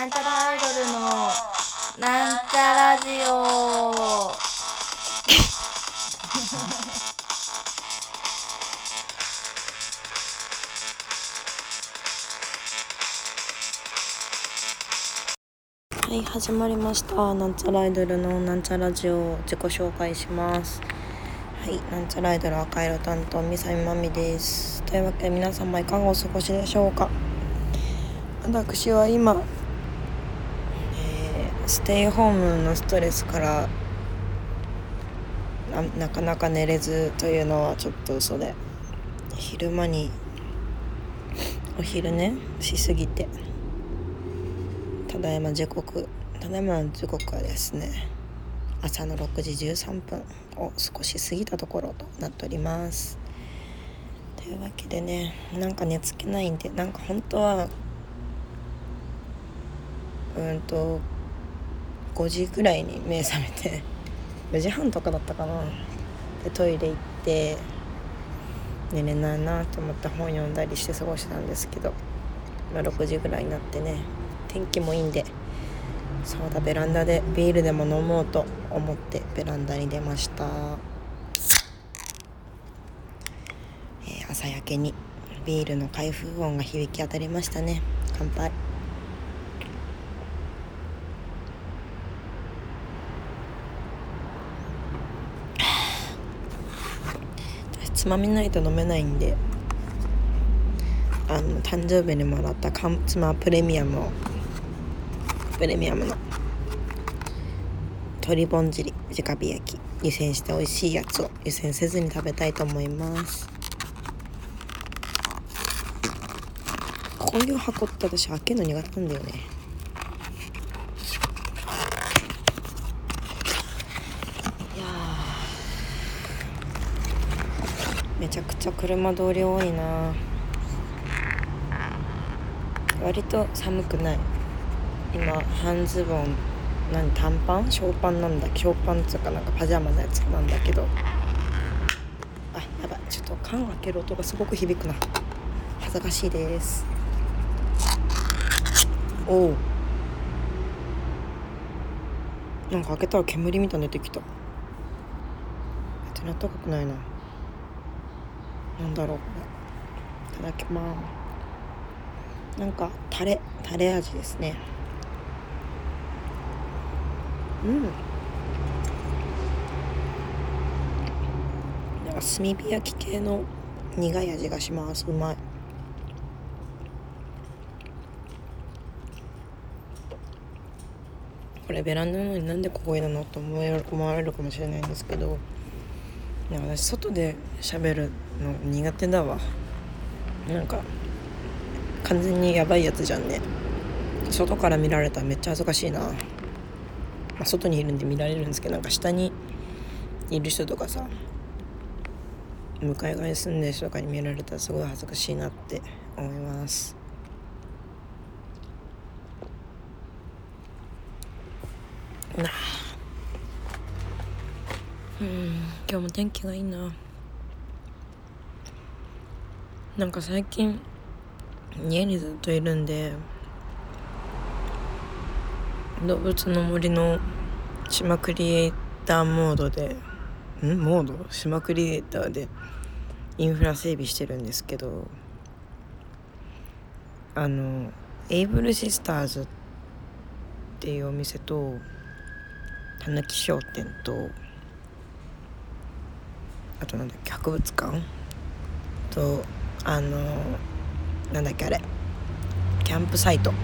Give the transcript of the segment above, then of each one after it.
なんちゃらアイドルのなんちゃラジオ。はい始まりました。なんちゃらアイドルのなんちゃラジオ自己紹介します。はいなんちゃらアイドル赤色担当みさみまみです。というわけで皆様いかがお過ごしでしょうか。私は今、テイホームのストレスからなかなか寝れずというのはちょっと嘘で昼間にお昼寝しすぎて。ただいま時刻ただいまの時刻はですね朝の6時13分を少し過ぎたところとなっております。というわけでねなんか寝つけないんでなんか本当はうんと5時ぐらいに目覚めて 4時半とかだったかな。でトイレ行って寝れないなと思って本読んだりして過ごしたんですけど、まあ、6時ぐらいになってね天気もいいんでそうだベランダでビールでも飲もうと思ってベランダに出ました、えー、朝焼けにビールの開封音が響き当たりましたね。乾杯。つまみないと飲めないんで。あの誕生日にもらった缶つまプレミアムを。プレミアムの。鶏ぼん尻直火焼き。湯煎して美味しいやつを湯煎せずに食べたいと思います。こういう箱って私開けるの苦手なんだよねいやめちゃ車通り多いな。割と寒くない。今半ズボン何短パン？ショーパンなんだ。ショーパンっつうかなんかパジャマのやつなんだけど。あやばい。ちょっと缶開ける音がすごく響くな。恥ずかしいです。おおなんか開けたら煙みたいに出てきた。別にあったかくないな。なんだろう。これいただきます。なんかタレタレ味ですね。うん。なんか炭火焼き系の苦い味がします。うまい。これベランダなのになんでここいるの？と思われるかもしれないんですけど。私外で喋るの苦手だわ。なんか完全にやばいやつじゃんね。外から見られたらめっちゃ恥ずかしいな。まあ、外にいるんで見られるんですけどなんか下にいる人とかさ向かい側に住んでる人とかに見られたらすごい恥ずかしいなって思います。なあ。うん今日も天気がいいな。なんか最近家にずっといるんで動物の森の島クリエイターモードでん？モード？島クリエイターでインフラ整備してるんですけどあのエイブルシスターズっていうお店とたぬき商店とあとなんだっけ博物館とあのなんだっけあれ。キャンプサイトっ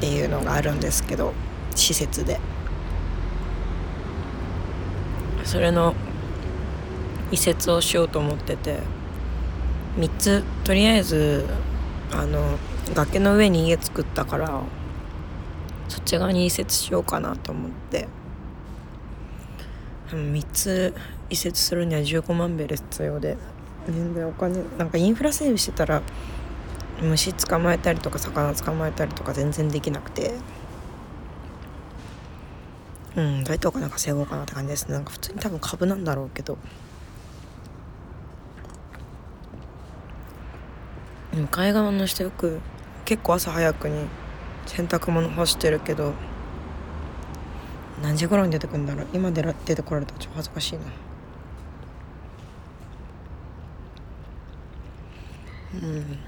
ていうのがあるんですけど施設で。それの移設をしようと思ってて3つ。とりあえずあの崖の上に家作ったからそっち側に移設しようかなと思って。3つ移設するには15万ベル必要で。全然お金なんかインフラ整備してたら虫捕まえたりとか魚捕まえたりとか全然できなくて。うんどうやってお金稼ごうかなって感じですね。なんか普通に多分株なんだろうけど。向かい側の人よく結構朝早くに洗濯物干してるけど何時頃に出てくるんだろう。今出ら出てこられたらちょっと恥ずかしいな。うん。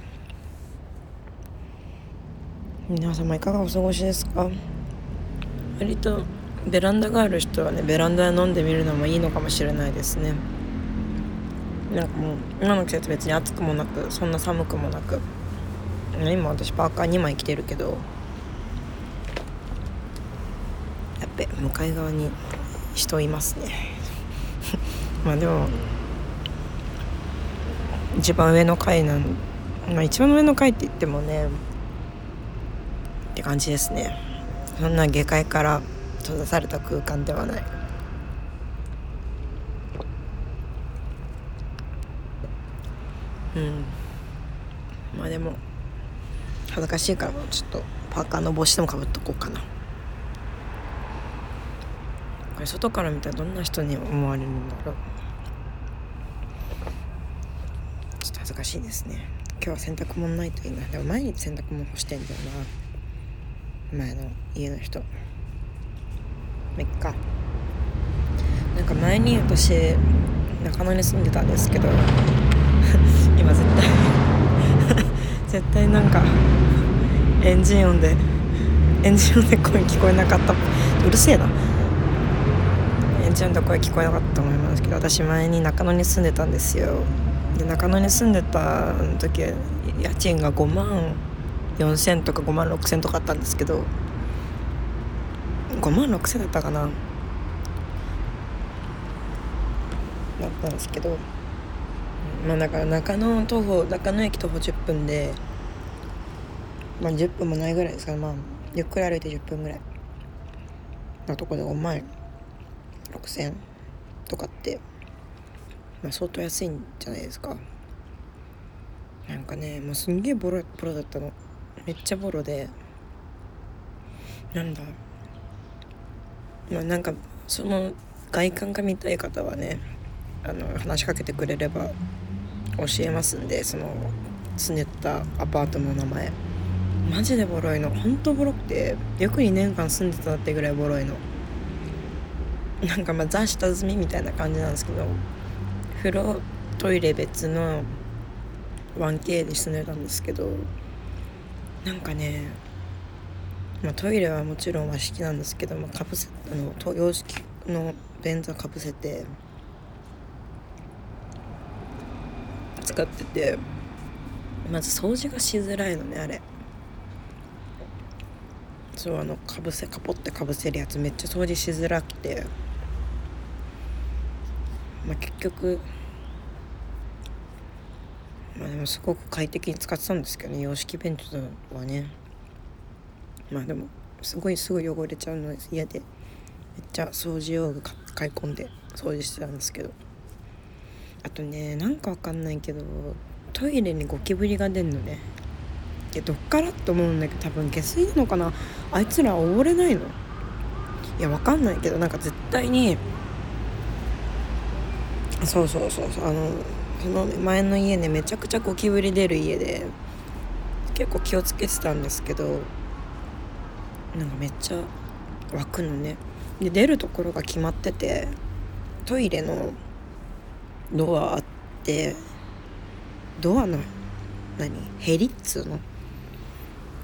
皆様いかがお過ごしですか？割とベランダがある人はねベランダで飲んでみるのもいいのかもしれないですね。なんかもう今の季節別に暑くもなくそんな寒くもなく。今私パーカー2枚着てるけどやっぱ向かい側に人いますね。まあでも一番上の階なんまあ一番上の階って言ってもねって感じですね。そんな下界から閉ざされた空間ではない。うん。まあでも恥ずかしいからちょっとパーカーの帽子でもかぶっとこうかな。これ外から見たらどんな人に思われるんだろうちょっと恥ずかしいですね。今日は洗濯物ないといいなでも毎日洗濯物干してんだよな。前の家の人。まあいっか。なんか前に私中野に住んでたんですけど 今絶対 絶対なんかエンジン音でエンジン音で声聞こえなかった。うるせえな。エンジン音で声聞こえなかったと思いますけど私前に中野に住んでたんですよ。で中野に住んでた時家賃が5万4,000とか5万6,000とかあったんですけど5万6,000だったかな？だったんですけどまあだから中野徒歩中野駅徒歩10分でまあ10分もないぐらいですからまあゆっくり歩いて10分ぐらいのとこで5万6,000とかって。まあ相当安いんじゃないですか。なんかねもうすんげえボロボロだったの。めっちゃボロで。なんだ。まあなんかその外観が見たい方はねあの話しかけてくれれば教えますんでその住んでたアパートの名前。マジでボロいの。ほんとボロくてよく2年間住んでたってぐらいボロいの。なんかまあザ下積みみたいな感じなんですけど風呂トイレ別の 1K で住んでたんですけどなんかね、まあ、トイレはもちろん和式なんですけど、まあ、かぶせあの洋式の便座かぶせて使っててまず掃除がしづらいのねあれ。そうあのかぶせかぽってかぶせるやつめっちゃ掃除しづらくて。まあ結局まあでもすごく快適に使ってたんですけどね洋式便所はね。まあでもすごいすぐ汚れちゃうので嫌でめっちゃ掃除用具買い込んで掃除してたんですけど。あとねなんかわかんないけどトイレにゴキブリが出んのね。でどっからって思うんだけど多分下水なのかな。あいつら溺れないの。いやわかんないけどなんか絶対にそうそうそうそう。あのその前の家ねめちゃくちゃゴキブリ出る家で結構気をつけてたんですけどなんかめっちゃ湧くのね。で出るところが決まっててトイレのドアあってドアの何？ヘリっつうの？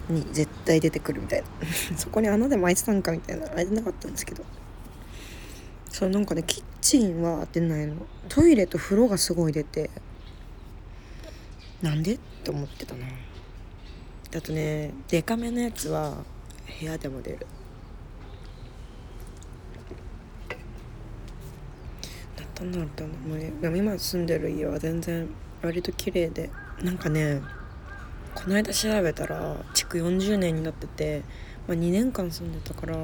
に絶対出てくるみたいな。そこに穴でも開いてたんかみたいな。開いてなかったんですけど。そうなんかねキッチンは出ないの。トイレと風呂がすごい出て。なんでって思ってたな。あとねデカめのやつは部屋でも出る。だったんだろうと思うでも今住んでる家は全然割と綺麗で。なんかねこの間調べたら築40年になってて、まあ、2年間住んでたから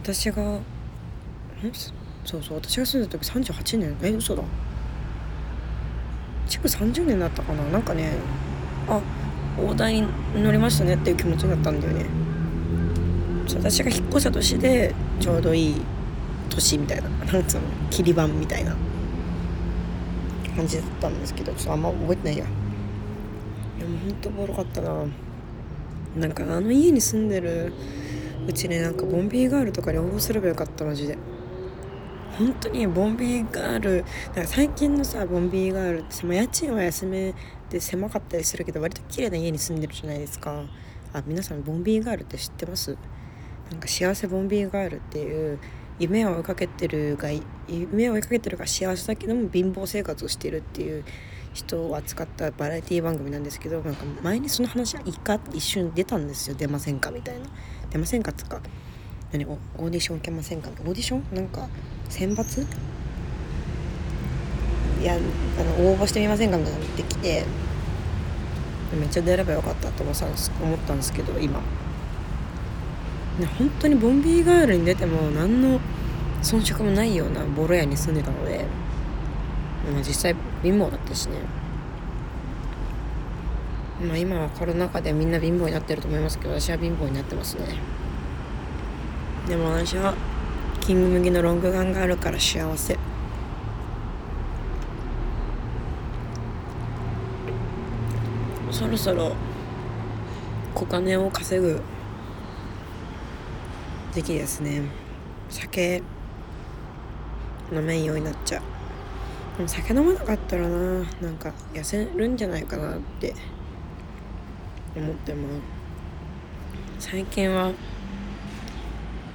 私がそうそう私が住んでた時38年え嘘だ。築30年だったかな？なんかねあ大台に乗りましたねっていう気持ちだったんだよね。私が引っ越した年でちょうどいい年みたいな。なんつうの？切り板みたいな。感じだったんですけどちょっとあんま覚えてないや。でもほんとボロかったな。なんかあの家に住んでるうちねなんかボンビーガールとかに応募すればよかったマジで。本当にボンビーガールなんか最近のさボンビーガールって家賃は安めで狭かったりするけど割と綺麗な家に住んでるじゃないですか。あ皆さんボンビーガールって知ってます？なんか幸せボンビーガールっていう夢を追いかけてるが夢を追いかけてるが幸せだけども貧乏生活をしてるっていう人を扱ったバラエティ番組なんですけどなんか前にその話一回一瞬出たんですよ。出ませんか？みたいな。出ませんか？つか。何オーディション受けませんか？オーディション？なんか選抜？いやあの応募してみませんか？みたいなのってきて。めっちゃ出ればよかったと思ったんですけど今。ね本当にボンビーガールに出ても何の遜色もないようなボロ屋に住んでたので、まあ、実際貧乏だったしね。まあ今はコロナ禍でみんな貧乏になってると思いますけど私は貧乏になってますね。でも私はキング麦のロングガンがあるから幸せ。そろそろ小金を稼ぐ時期ですね。酒飲めんようになっちゃう。でも酒飲まなかったらななんか痩せるんじゃないかなって思っても最近は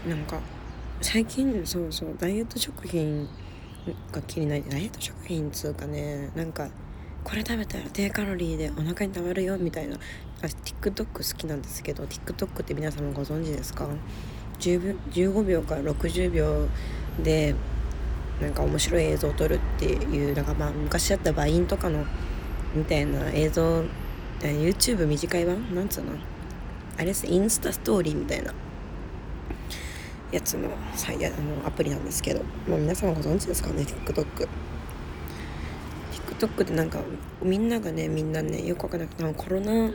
なんか最近そうそうダイエット食品が気になってダイエット食品つうかねなんかこれ食べたら低カロリーでお腹にたまるよみたいな私 TikTok 好きなんですけど TikTok って皆様ご存知ですか？15秒から60秒でなんか面白い映像を撮るっていうなんかまあ昔あったバインとかのみたいな映像 YouTube 短い版？なんつうの？あれですインスタストーリーみたいな。やつのさやあのアプリなんですけど、まあ、皆さんご存知ですかね TikTok。TikTok でなんかみんながねみんなねよくわかんなくてコロナ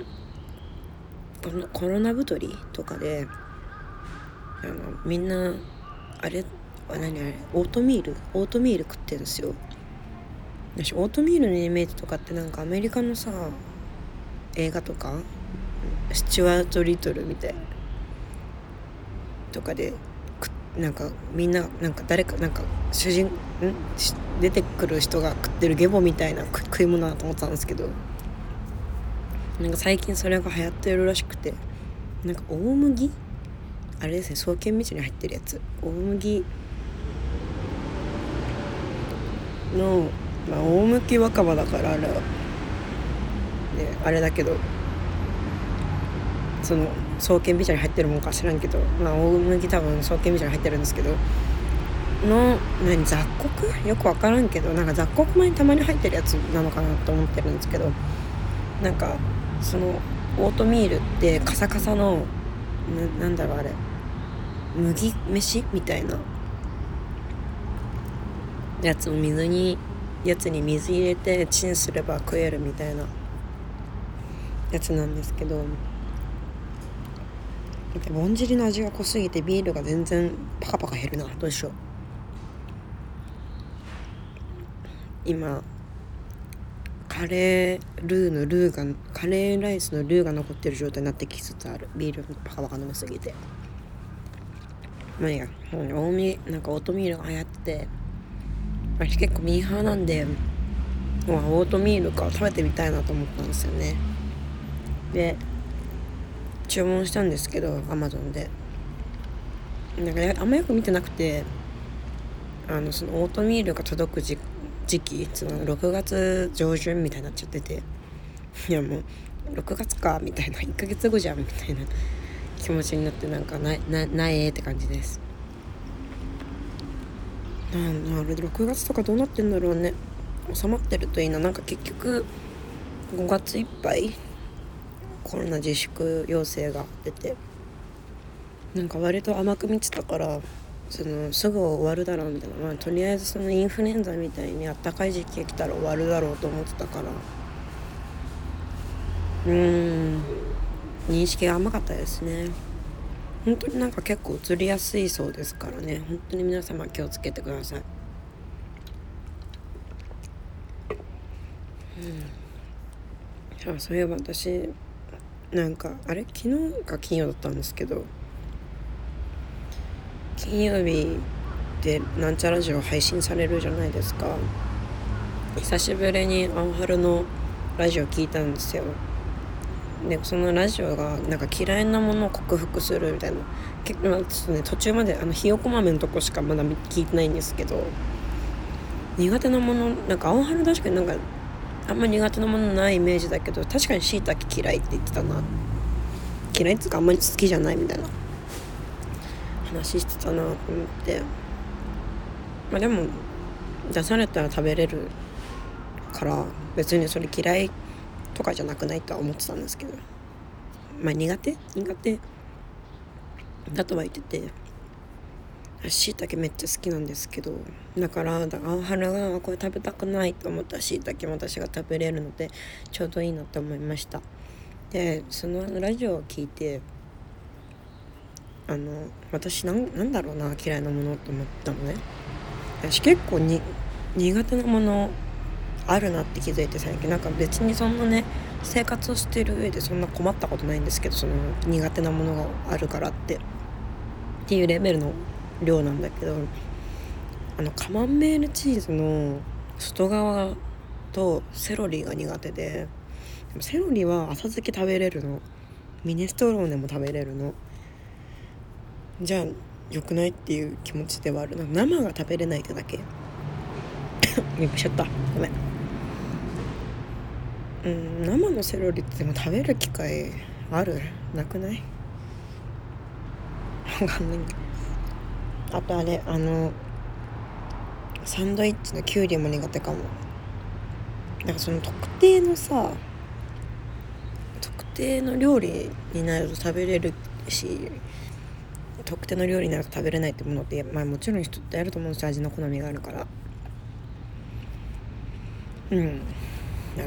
コロナ太りとかであのみんなあれ何あれオートミールオートミール食ってるんですよ私オートミールのイメージとかってなんかアメリカのさ映画とかスチュワート・リトルみたいとかでなんかみんななんか誰かなんか主人ん？出てくる人が食ってるゲボみたいな食い物だと思ったんですけどなんか最近それが流行ってるらしくてなんか大麦？あれですね創建道に入ってるやつ。大麦。の、まあ、大麦若葉だからあれねあれだけどその創建美茶に入ってるもんか知らんけどまあ大麦多分創建美茶に入ってるんですけどの何雑穀？よく分からんけどなんか雑穀米にたまに入ってるやつなのかなと思ってるんですけどなんかそのオートミールってカサカサのななんだろうあれ。麦飯みたいな。やつを水にやつに水入れてチンすれば食えるみたいなやつなんですけど。ぼんじりの味が濃すぎてビールが全然パカパカ減るな。どうしよう。今カレールーのルーがカレーライスのルーが残ってる状態になってきつつある。ビールパカパカ飲みすぎて。まあいいや。大見なんかオートミールが流行ってて私結構ミーハーなんで、オートミールか食べてみたいなと思ったんですよね。で注文したんですけどアマゾンで。なんか、ね、あんまよく見てなくてあのそのオートミールが届く時時期その6月上旬みたいになっちゃってて。いやもう6月かみたいな1ヶ月後じゃんみたいな気持ちになってなんかななないって感じです。なんあれ6月とかどうなってんだろうね。収まってるといいな。なんか結局5月いっぱいコロナ自粛要請が出てなんか割と甘く見てたからそのすぐ終わるだろうみたいな、まあ、とりあえずそのインフルエンザみたいにあったかい時期が来たら終わるだろうと思ってたから。うん。認識が甘かったですね。本当になんか結構移りやすいそうですからね。本当に皆様気をつけてください。うん。そういえば私なんかあれ？昨日か金曜だったんですけど金曜日でなんちゃラジオ配信されるじゃないですか。久しぶりにアンハルのラジオ聞いたんですよ。でそのラジオがなんか嫌いなものを克服するみたいな。結構、まあ、ちょっとね途中まであのひよこ豆のとこしかまだ聞いてないんですけど苦手なものなんか青春確かになんかあんま苦手なものないイメージだけど確かにしいたけ嫌いって言ってたな。嫌いっつうかあんまり好きじゃないみたいな。話してたなと思って。まあでも出されたら食べれるから別にそれ嫌いとかじゃなくないとは思ってたんですけど。まあ苦手？苦手だとは言ってて。しいたけめっちゃ好きなんですけどだからだ青春がこれ食べたくないと思ったしいたけも私が食べれるのでちょうどいいなと思いました。でそのラジオを聞いてあの私なんなんだろうな嫌いなものと思ったのね。私結構に苦手なものあるなって気づいて最近。なんか別にそんなね生活をしてる上でそんな困ったことないんですけどその苦手なものがあるからって。っていうレベルの量なんだけどあのカマンベールチーズの外側とセロリが苦手ででもセロリは浅漬け食べれるの。ミネストローネも食べれるの。じゃあ良くないっていう気持ちではあるな。生が食べれないってだけ。びっしちゃった。ごめん。うん生のセロリってでも食べる機会ある？なくない？わかんない。けどあとあれあのサンドイッチのきゅうりも苦手かも。なんかその特定のさ特定の料理になると食べれるし特定の料理になると食べれないってものって、まあ、もちろん人ってあると思うんですよ。味の好みがあるから。うん。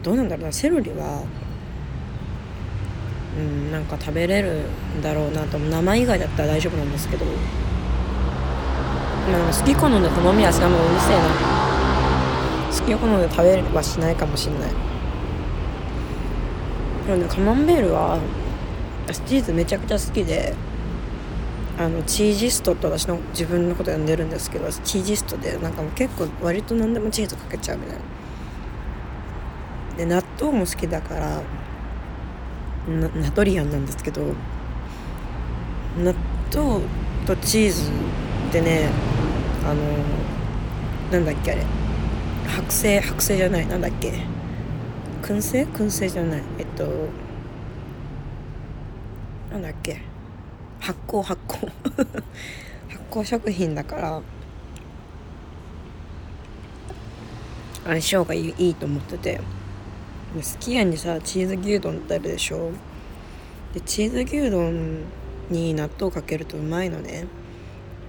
どうなんだろうな。セロリはうんなんか食べれるんだろうなと。生以外だったら大丈夫なんですけど。まあ、好き好んで好みはしなもうるせえな好き好んで食べはしないかもしんない。でもねカマンベールはチーズめちゃくちゃ好きであのチージストって私の自分のこと呼んでるんですけどチージストでなんかもう結構割と何でもチーズかけちゃうみたいな。で納豆も好きだからナトリアンなんですけど納豆とチーズでねあのなんだっけあれ。剥製剥製じゃない。なんだっけ。燻製？燻製じゃない。えっとなんだっけ。発酵発酵。発酵食品だから相性がいいと思ってて。すき家にさチーズ牛丼ってあるでしょ。でチーズ牛丼に納豆かけるとうまいのね。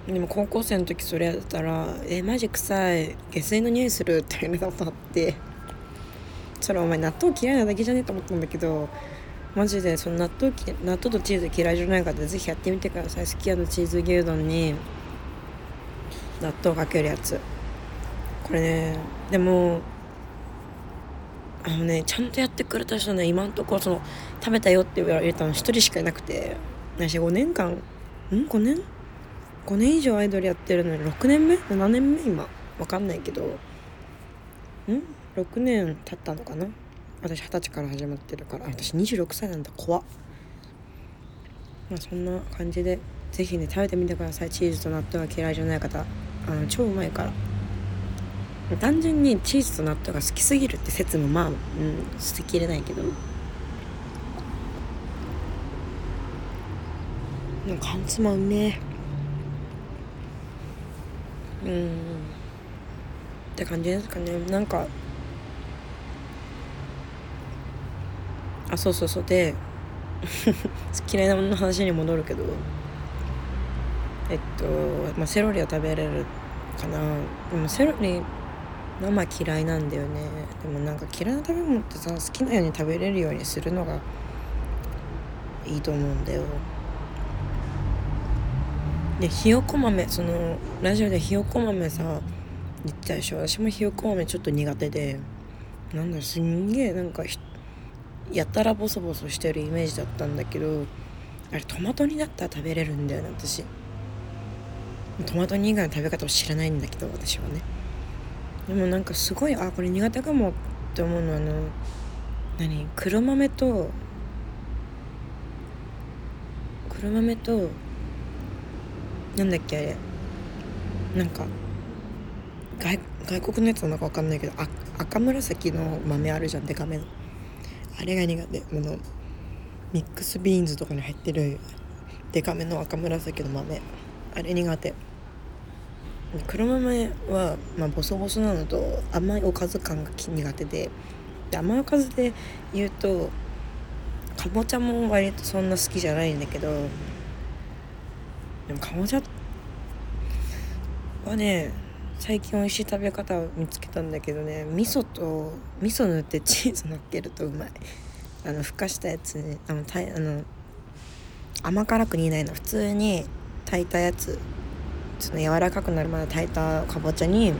でも高校生の時それやったら「えマジ臭い。下水の匂いする」って言われたことあって。それお前納豆嫌いなだけじゃねえと思ったんだけどマジでその納豆納豆とチーズ嫌いじゃない方ぜひやってみてください。好きやのチーズ牛丼に納豆かけるやつ。これねでもあのねちゃんとやってくれた人ね今んところその食べたよって言われたの1人しかいなくて。私5年間ん？5年？5年以上アイドルやってるのに6年目？7年目？今。わかんないけど。ん？6年経ったのかな？私二十歳から始まってるから。私26歳なんだ。怖っ。まあそんな感じで是非ね食べてみてください。チーズと納豆が嫌いじゃない方。あの超うまいから。単純にチーズと納豆が好きすぎるって説もまあ、うん、捨てきれないけど。なんか缶詰うめえ。うんって感じですかね。なんか。あそうそうそう。で 嫌いなものの話に戻るけど。えっと、まあ、セロリは食べれるかな。でもセロリ生嫌いなんだよね。でもなんか嫌いな食べ物ってさ好きなように食べれるようにするのがいいと思うんだよ。でひよこ豆そのラジオでひよこ豆さ言ってたでしょ。私もひよこ豆ちょっと苦手でなんだすんげえなんかやたらボソボソしてるイメージだったんだけどあれトマト煮だったら食べれるんだよね私。トマト煮以外の食べ方を知らないんだけど私はね。でもなんかすごいあこれ苦手かもって思うのはあの何？黒豆と黒豆となんだっけあれ。なんか外外国のやつなのか分かんないけどあ赤紫の豆あるじゃんデカめの。あれが苦手。あのミックスビーンズとかに入ってるデカめの赤紫の豆。あれ苦手。黒豆は、まあ、ボソボソなのと甘いおかず感が苦手で。で甘いおかずで言うとかぼちゃも割とそんな好きじゃないんだけどでもかぼちゃはね最近美味しい食べ方を見つけたんだけどね味噌と味噌塗ってチーズ 乗っけるとうまい。あのふかしたやつにあのたあの甘辛く煮ないの。普通に炊いたやつ。ちょっと柔らかくなる。まで炊いたかぼちゃに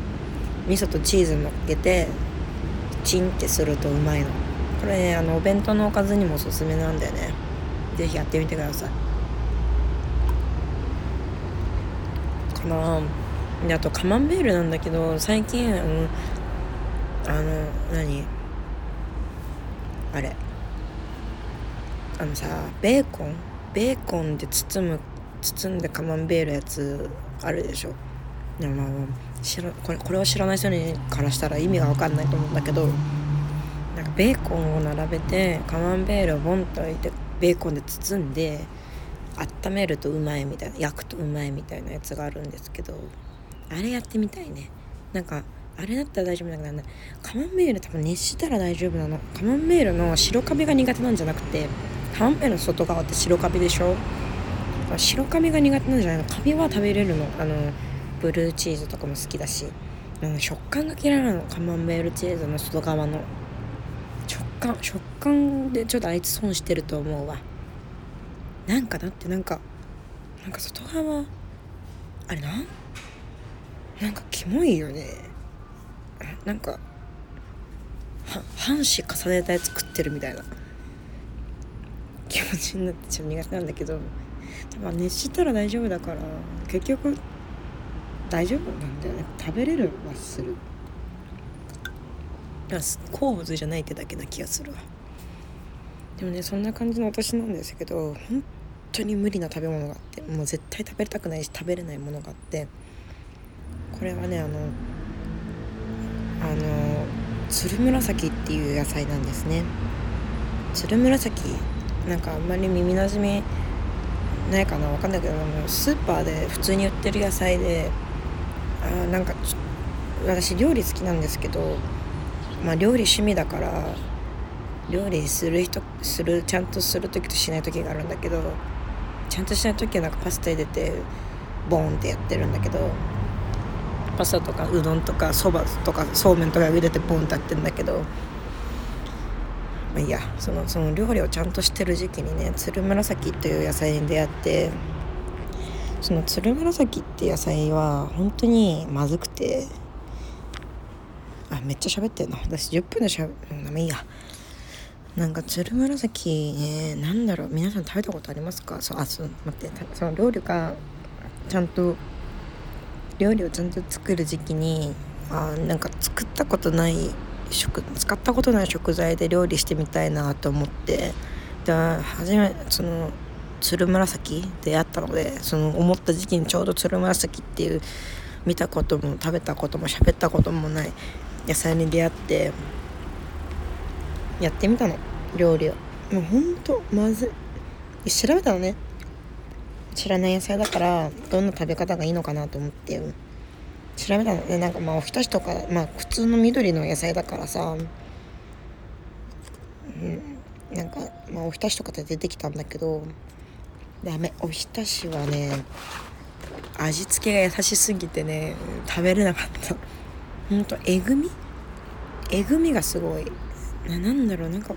味噌とチーズ乗っけてチンってするとうまいの。これねあのお弁当のおかずにもおすすめなんだよね。是非やってみてくださいかなであとカマンベールなんだけど最近あのあの何？あれ。あのさベーコン？ベーコンで包む包んでカマンベールやつあるでしょ。でもまあ知らこれこれを知らない人にからしたら意味が分かんないと思うんだけどなんかベーコンを並べてカマンベールをボンと置いてベーコンで包んで温めるとうまいみたいな焼くとうまいみたいなやつがあるんですけどあれやってみたいね。なんかあれだったら大丈夫だけどカマンベール多分熱したら大丈夫なの。カマンベールの白カビが苦手なんじゃなくてカマンベールの外側って白カビでしょ？白カビが苦手なんじゃないの。カビは食べれるの。あのブルーチーズとかも好きだし。食感が嫌いなの。カマンベールチーズの外側の。食感食感でちょっとあいつ損してると思うわ。なんかだってなんかなんか外側あれな？んなんかキモいよね。なんか半紙重ねたやつ食ってるみたいな。気持ちになってちょっと苦手なんだけど。まあ熱したら大丈夫だから結局大丈夫なんだよね。食べれるはする。好物じゃないってだけな気がするわ。でもねそんな感じの私なんですけど本当に無理な食べ物があってもう絶対食べたくないし食べれないものがあってこれはねあのあのつるむらさきっていう野菜なんですね。つるむらさきなんかあんまり耳なじみないかな分かんないけどスーパーで普通に売ってる野菜であなんか私料理好きなんですけどまあ料理趣味だから料理する人するちゃんとする時としない時があるんだけどちゃんとしない時はなんかパスタ入れてボーンってやってるんだけどパスタとかうどんとかそばとかそうめんとか入れてボンってやってるんだけどまあいいや。そのその料理をちゃんとしてる時期にねつるむらさきという野菜に出会ってそのつるむらさきって野菜は本当にまずくてあめっちゃ喋ってんの私10分でしゃべまあいいや。なんかつるむらさきねなんだろう皆さん食べたことありますか？そうあそう待ってその料理がちゃんと料理をちゃんと作る時期にあなんか作ったことない食使ったことない食材で料理してみたいなと思ってで初めそのつるむらさきであったのでその思った時期にちょうどつるむらさきっていう見たことも食べたことも喋ったこともない野菜に出会ってやってみたの。料理を。もうほんとまずい。調べたのね。知らない野菜だからどんな食べ方がいいのかなと思って。調べたの。でなんかまあおひたしとかまあ普通の緑の野菜だからさ。うん。なんかまあおひたしとかで出てきたんだけど。ダメ。おひたしはね味付けが優しすぎてね食べれなかった。ほんとえぐみ？えぐみがすごい。ななんだろう。なんか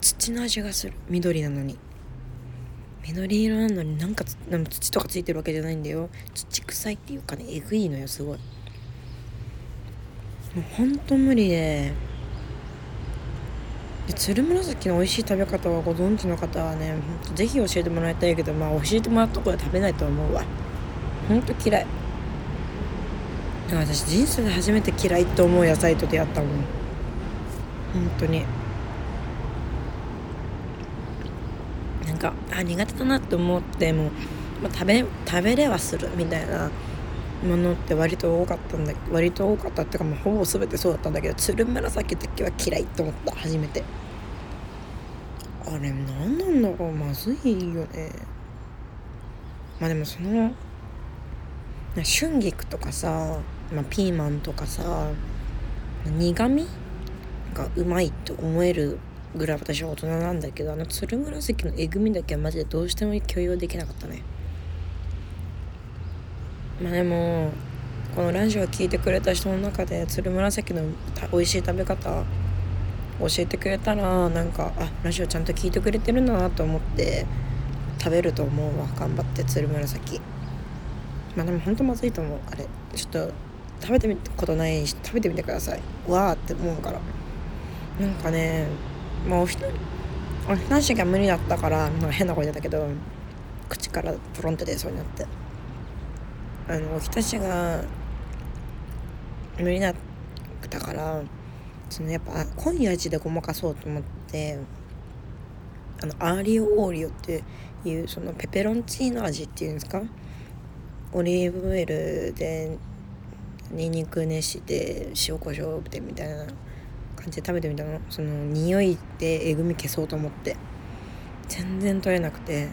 土の味がする。緑なのに。緑色なのになんかなんか土とかついてるわけじゃないんだよ。土臭いっていうかねえぐいのよすごい。もうほんと無理で。で鶴紫の美味しい食べ方はご存知の方はねほんと是非教えてもらいたいけどまあ教えてもらったころで食べないと思うわ。ほんと嫌い。私人生で初めて嫌いと思う野菜と出会ったもん。本当に。かあ苦手だなって思っても、まあ、食べ食べれはするみたいなものって割と多かったんだ割と多かったっていうかもうほぼ全てそうだったんだけど鶴紫だけは嫌いと思った初めて。あれ何なんだろうまずいよね。まあでもその春菊とかさ、まあ、ピーマンとかさ苦味？がうまいと思えるぐらい私は大人なんだけどあの鶴紫のえぐみだけはマジでどうしても許容できなかったね。まあでもこのラジオを聴いてくれた人の中で鶴紫の美味しい食べ方教えてくれたらなんかあラジオちゃんと聞いてくれてるんだなと思って食べると思うわ。頑張って鶴紫まあでもほんとまずいと思う。あれちょっと食べてみたことないし食べてみてください。わーって思うから。なんかねまあお一人お一人が無理だったからなんか変な声出たけど口からポロンって出そうになって。あのおひたしが無理だったからそのやっぱ濃い味でごまかそうと思ってあのアーリオオーリオっていうそのペペロンチーノ味っていうんですか？オリーブオイルでにんにく熱して塩コショウでみたいな。感じで食べてみたの。その匂いでえぐみ消そうと思って。全然取れなくて。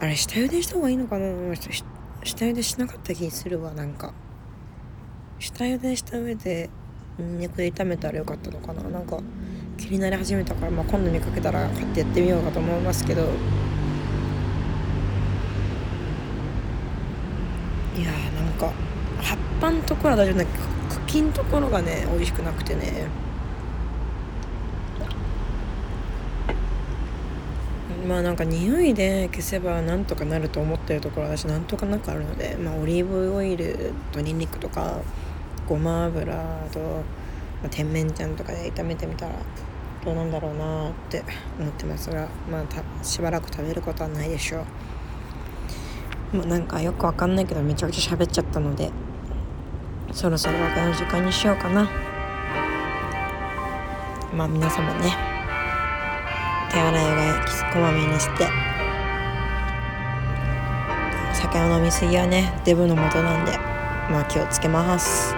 あれ下茹でした方がいいのかな？下茹でしなかった気するわなんか。下茹でした上でにんにく炒めたらよかったのかな？なんか気になり始めたから、まあ、今度見かけたら買ってやってみようかと思いますけど。いやーなんか葉っぱのところは大丈夫だけど茎のところがね美味しくなくてね。まあなんか匂いで消せばなんとかなると思ってるところは私なんとかなくあるので、まあ、オリーブオイルとニンニクとかごま油と、まあ、甜麺醤とかで炒めてみたらどうなんだろうなって思ってますがまあしばらく食べることはないでしょう。もうなんかよくわかんないけどめちゃくちゃ喋っちゃったのでそろそろ別れの時間にしようかな。まあ皆様ね。手洗いうがいこまめにして。酒を飲みすぎはねデブのもとなんでまあ気をつけます。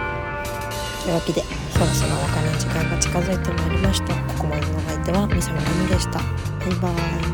というわけでそろそろお別れの時間が近づいてまいりました。ここまでのお相手はみさみのみでした。バイバーイ。